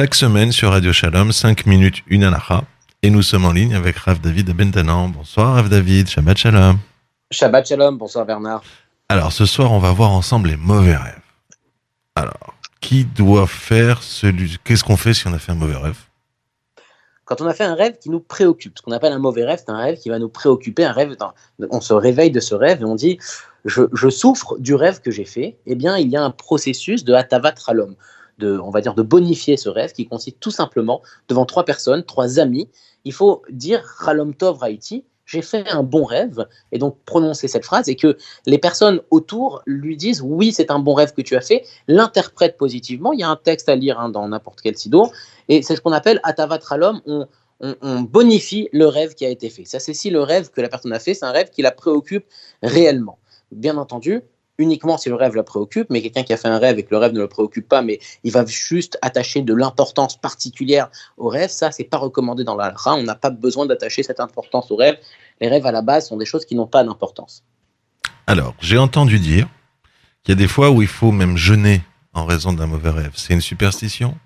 chaque semaine sur Radio Shalom, 5 minutes, une alaha. Et nous sommes en ligne avec Rav David Abentanan. Bonsoir Rav David, Shabbat Shalom. Shabbat Shalom, bonsoir Bernard. Alors ce soir, on va voir ensemble les mauvais rêves. Alors, qui doit faire celui... Qu'est-ce qu'on fait si on a fait un mauvais rêve? Quand on a fait un rêve qui nous préoccupe, ce qu'on appelle un mauvais rêve, c'est un rêve qui va nous préoccuper, un rêve, on se réveille de ce rêve et on dit, je, souffre du rêve que j'ai fait, eh bien, il y a un processus de hatavat ralom, de, on va dire, de bonifier ce rêve qui consiste tout simplement devant trois personnes, trois amis. Il faut dire ralom tov raiti, j'ai fait un bon rêve, et donc prononcer cette phrase, et que les personnes autour lui disent oui, c'est un bon rêve que tu as fait, l'interprètent positivement. Il y a un texte à lire hein, dans n'importe quel sidour, et c'est ce qu'on appelle atavat ralom. On, bonifie le rêve qui a été fait. Ça, c'est si le rêve que la personne a fait, c'est un rêve qui la préoccupe réellement. Bien entendu, uniquement si le rêve la préoccupe, mais quelqu'un qui a fait un rêve et que le rêve ne le préoccupe pas, mais il va juste attacher de l'importance particulière au rêve, ça, c'est pas recommandé dans la On n'a pas besoin d'attacher cette importance au rêve. Les rêves, à la base, sont des choses qui n'ont pas d'importance. Alors, j'ai entendu dire qu'il y a des fois où il faut même jeûner en raison d'un mauvais rêve. C'est une superstition?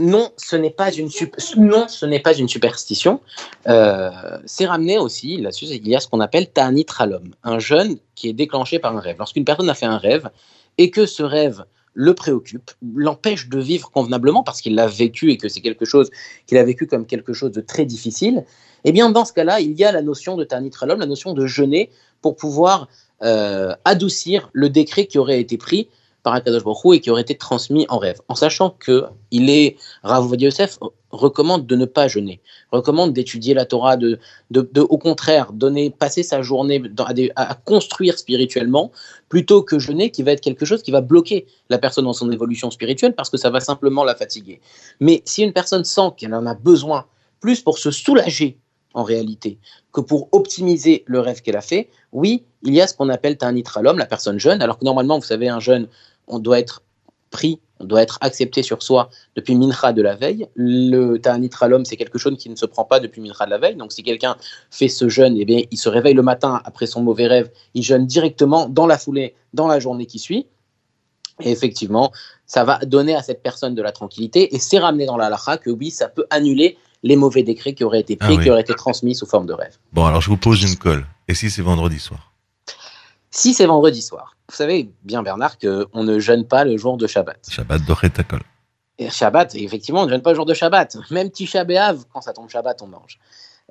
Non, ce n'est pas une non, ce n'est pas une superstition. Euh, c'est ramené aussi là-dessus. Il y a ce qu'on appelle ta'anit ralom, un jeûne qui est déclenché par un rêve. Lorsqu'une personne a fait un rêve et que ce rêve le préoccupe, l'empêche de vivre convenablement parce qu'il l'a vécu et que c'est quelque chose qu'il a vécu comme quelque chose de très difficile. Eh bien, dans ce cas-là, il y a la notion de ta'anit ralom, la notion de jeûner pour pouvoir euh, adoucir le décret qui aurait été pris par Akadosh Baruch et qui aurait été transmis en rêve, en sachant que il est Rav Yosef recommande de ne pas jeûner, recommande d'étudier la Torah, de, de, au contraire donner passer sa journée à, construire spirituellement plutôt que jeûner, qui va être quelque chose qui va bloquer la personne dans son évolution spirituelle parce que ça va simplement la fatiguer. Mais si une personne sent qu'elle en a besoin plus pour se soulager en réalité que pour optimiser le rêve qu'elle a fait, oui, il y a ce qu'on appelle un l'homme, la personne jeune, alors que normalement, vous savez, un jeune on doit être pris, on doit être accepté sur soi depuis Mincha de la veille. Le Ta'anit l'homme, c'est quelque chose qui ne se prend pas depuis Mincha de la veille. Donc si quelqu'un fait ce jeûne, eh bien, il se réveille le matin après son mauvais rêve, il jeûne directement dans la foulée, dans la journée qui suit. Et effectivement, ça va donner à cette personne de la tranquillité et c'est ramené dans la halakha que oui, ça peut annuler les mauvais décrets qui auraient été pris, ah qui auraient été transmis sous forme de rêve. Bon, alors je vous pose une colle. Et si c'est vendredi soir? Si c'est vendredi soir, vous savez bien, Bernard, qu'on ne jeûne pas le jour de Shabbat. Shabbat d'Oretakol. Et Shabbat, effectivement, on ne jeûne pas le jour de Shabbat. Même Tisha B'Av, quand ça tombe Shabbat, on mange.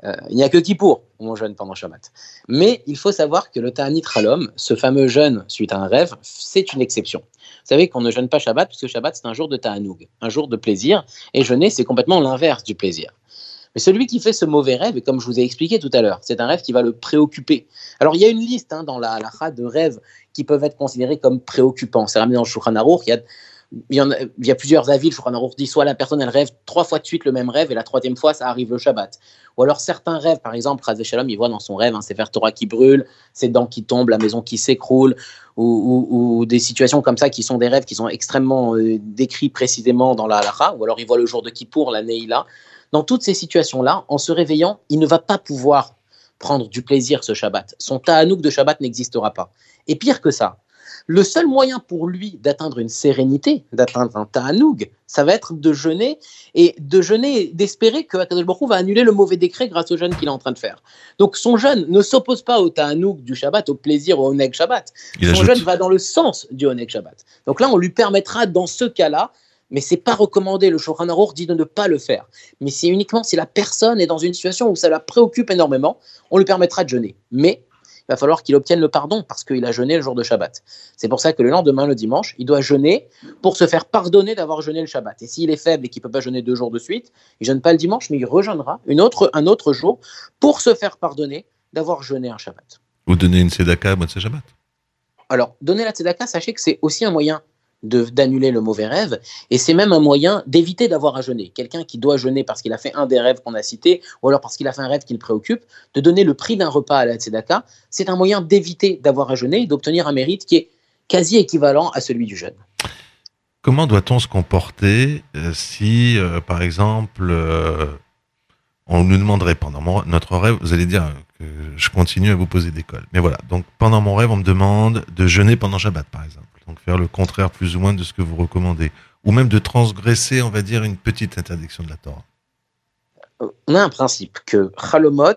Euh, il n'y a que Kippour où on jeûne pendant Shabbat. Mais il faut savoir que le Ta'anit Ralom, ce fameux jeûne suite à un rêve, c'est une exception. Vous savez qu'on ne jeûne pas Shabbat, puisque Shabbat, c'est un jour de Ta'anoug, un jour de plaisir. Et jeûner, c'est complètement l'inverse du plaisir. Mais celui qui fait ce mauvais rêve, et comme je vous ai expliqué tout à l'heure, c'est un rêve qui va le préoccuper. Alors il y a une liste hein, dans la halakha de rêves qui peuvent être considérés comme préoccupants. C'est ramené dans le Shulchan il y a plusieurs avis. Le Shulchan dit soit la personne elle rêve trois fois de suite le même rêve et la troisième fois ça arrive le Shabbat. Ou alors certains rêves, par exemple, Razé Shalom, il voit dans son rêve un Sefer Torah qui brûle, ses dents qui tombent, la maison qui s'écroule, ou, ou, des situations comme ça qui sont des rêves qui sont extrêmement euh, décrits précisément dans la halakha. Ou alors il voit le jour de Kippour, la Neila. Dans toutes ces situations-là, en se réveillant, il ne va pas pouvoir prendre du plaisir ce Shabbat. Son ta'anouk de Shabbat n'existera pas. Et pire que ça, le seul moyen pour lui d'atteindre une sérénité, d'atteindre un ta'anoug, ça va être de jeûner et de jeûner, d'espérer que Akadosh va annuler le mauvais décret grâce au jeûne qu'il est en train de faire. Donc son jeûne ne s'oppose pas au ta'anoug du Shabbat, au plaisir, au oneg Shabbat. son jeûne va dans le sens du oneg Shabbat. Donc là, on lui permettra dans ce cas-là mais c'est pas recommandé. Le Aruch dit de ne pas le faire. Mais c'est uniquement si la personne est dans une situation où ça la préoccupe énormément, on lui permettra de jeûner. Mais il va falloir qu'il obtienne le pardon parce qu'il a jeûné le jour de Shabbat. C'est pour ça que le lendemain, le dimanche, il doit jeûner pour se faire pardonner d'avoir jeûné le Shabbat. Et s'il est faible et qu'il peut pas jeûner deux jours de suite, il jeûne pas le dimanche, mais il rejeûnera une autre, un autre jour pour se faire pardonner d'avoir jeûné un Shabbat. Vous donnez une tzedaka à Shabbat Alors, donner la tzedaka, sachez que c'est aussi un moyen d'annuler le mauvais rêve, et c'est même un moyen d'éviter d'avoir à jeûner. Quelqu'un qui doit jeûner parce qu'il a fait un des rêves qu'on a cités, ou alors parce qu'il a fait un rêve qui le préoccupe, de donner le prix d'un repas à la tzedaka, c'est un moyen d'éviter d'avoir à jeûner et d'obtenir un mérite qui est quasi équivalent à celui du jeûne. Comment doit-on se comporter euh, si, euh, par exemple, euh, on nous demanderait pendant notre rêve, vous allez dire que je continue à vous poser des cols. Mais voilà, donc pendant mon rêve, on me demande de jeûner pendant Shabbat, par exemple. Donc faire le contraire plus ou moins de ce que vous recommandez. ou même de transgresser, on va dire, une petite interdiction de la Torah On a un principe que Chalomot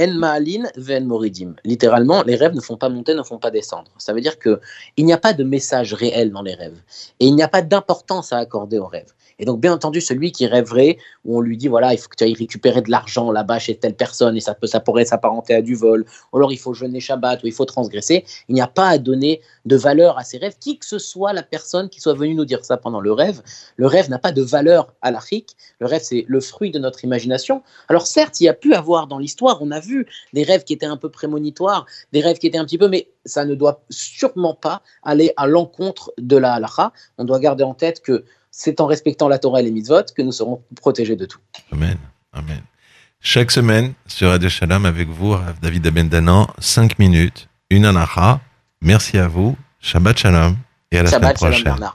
en ma'alin ven moridim. Littéralement, les rêves ne font pas monter, ne font pas descendre. Ça veut dire que il n'y a pas de message réel dans les rêves et il n'y a pas d'importance à accorder aux rêves. Et donc, bien entendu, celui qui rêverait, où on lui dit, voilà, il faut que tu ailles récupérer de l'argent là-bas chez telle personne, et ça, peut, ça pourrait s'apparenter à du vol, ou alors il faut jeûner Shabbat, ou il faut transgresser, il n'y a pas à donner de valeur à ces rêves, qui que ce soit la personne qui soit venue nous dire ça pendant le rêve. Le rêve n'a pas de valeur à l'Afrique, le rêve, c'est le fruit de notre imagination. Alors certes, il y a pu avoir dans l'histoire, on a vu des rêves qui étaient un peu prémonitoires, des rêves qui étaient un petit peu, mais ça ne doit sûrement pas aller à l'encontre de la halakha. On doit garder en tête que c'est en respectant la Torah et les mitzvot que nous serons protégés de tout. Amen. Amen. Chaque semaine sur Radio Shalom avec vous, David Abendanan, 5 minutes, une anacha. Merci à vous. Shabbat Shalom et à la Shabbat semaine prochaine. Shalom.